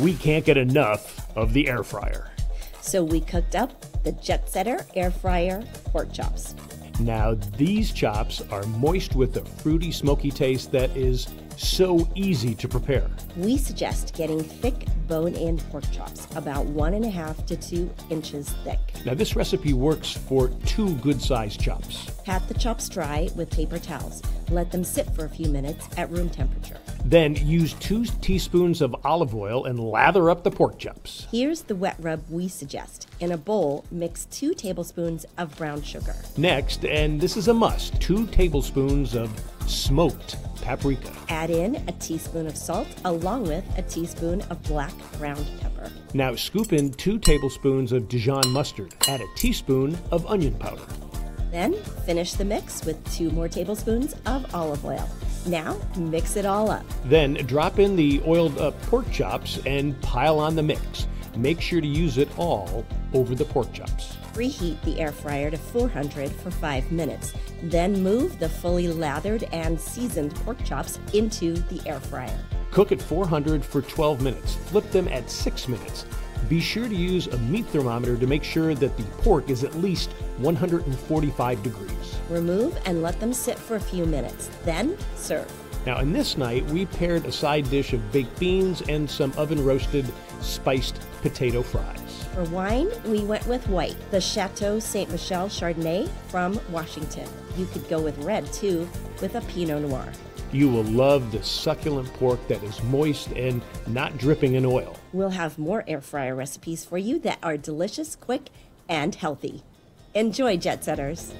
We can't get enough of the air fryer. So we cooked up the Jet Setter air fryer pork chops. Now, these chops are moist with a fruity, smoky taste that is so easy to prepare. We suggest getting thick bone in pork chops, about one and a half to two inches thick. Now, this recipe works for two good sized chops. Pat the chops dry with paper towels. Let them sit for a few minutes at room temperature. Then use two teaspoons of olive oil and lather up the pork chops. Here's the wet rub we suggest. In a bowl, mix two tablespoons of brown sugar. Next, and this is a must, two tablespoons of smoked paprika. Add in a teaspoon of salt along with a teaspoon of black ground pepper. Now scoop in two tablespoons of Dijon mustard. Add a teaspoon of onion powder. Then finish the mix with two more tablespoons of olive oil. Now mix it all up. Then drop in the oiled up pork chops and pile on the mix. Make sure to use it all over the pork chops. Preheat the air fryer to 400 for 5 minutes. Then move the fully lathered and seasoned pork chops into the air fryer. Cook at 400 for 12 minutes. Flip them at 6 minutes. Be sure to use a meat thermometer to make sure that the pork is at least 145 degrees. Remove and let them sit for a few minutes. Then serve. Now, in this night, we paired a side dish of baked beans and some oven roasted spiced potato fries. For wine, we went with white, the Chateau Saint Michelle Chardonnay from Washington. You could go with red too, with a Pinot Noir. You will love the succulent pork that is moist and not dripping in oil. We'll have more air fryer recipes for you that are delicious, quick, and healthy. Enjoy, Jet Setters!